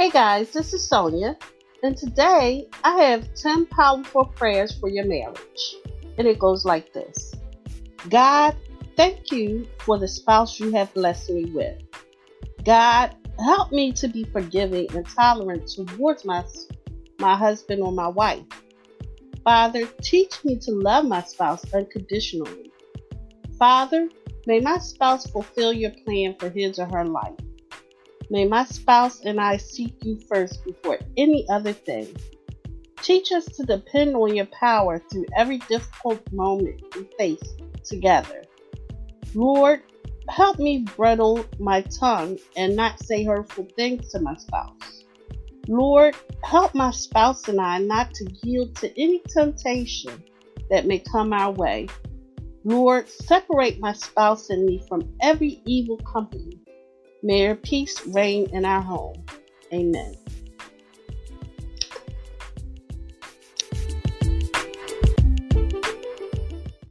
Hey guys, this is Sonia, and today I have 10 powerful prayers for your marriage. And it goes like this God, thank you for the spouse you have blessed me with. God, help me to be forgiving and tolerant towards my, my husband or my wife. Father, teach me to love my spouse unconditionally. Father, may my spouse fulfill your plan for his or her life. May my spouse and I seek you first before any other thing. Teach us to depend on your power through every difficult moment we face together. Lord, help me bridle my tongue and not say hurtful things to my spouse. Lord, help my spouse and I not to yield to any temptation that may come our way. Lord, separate my spouse and me from every evil company. May your peace reign in our home. Amen.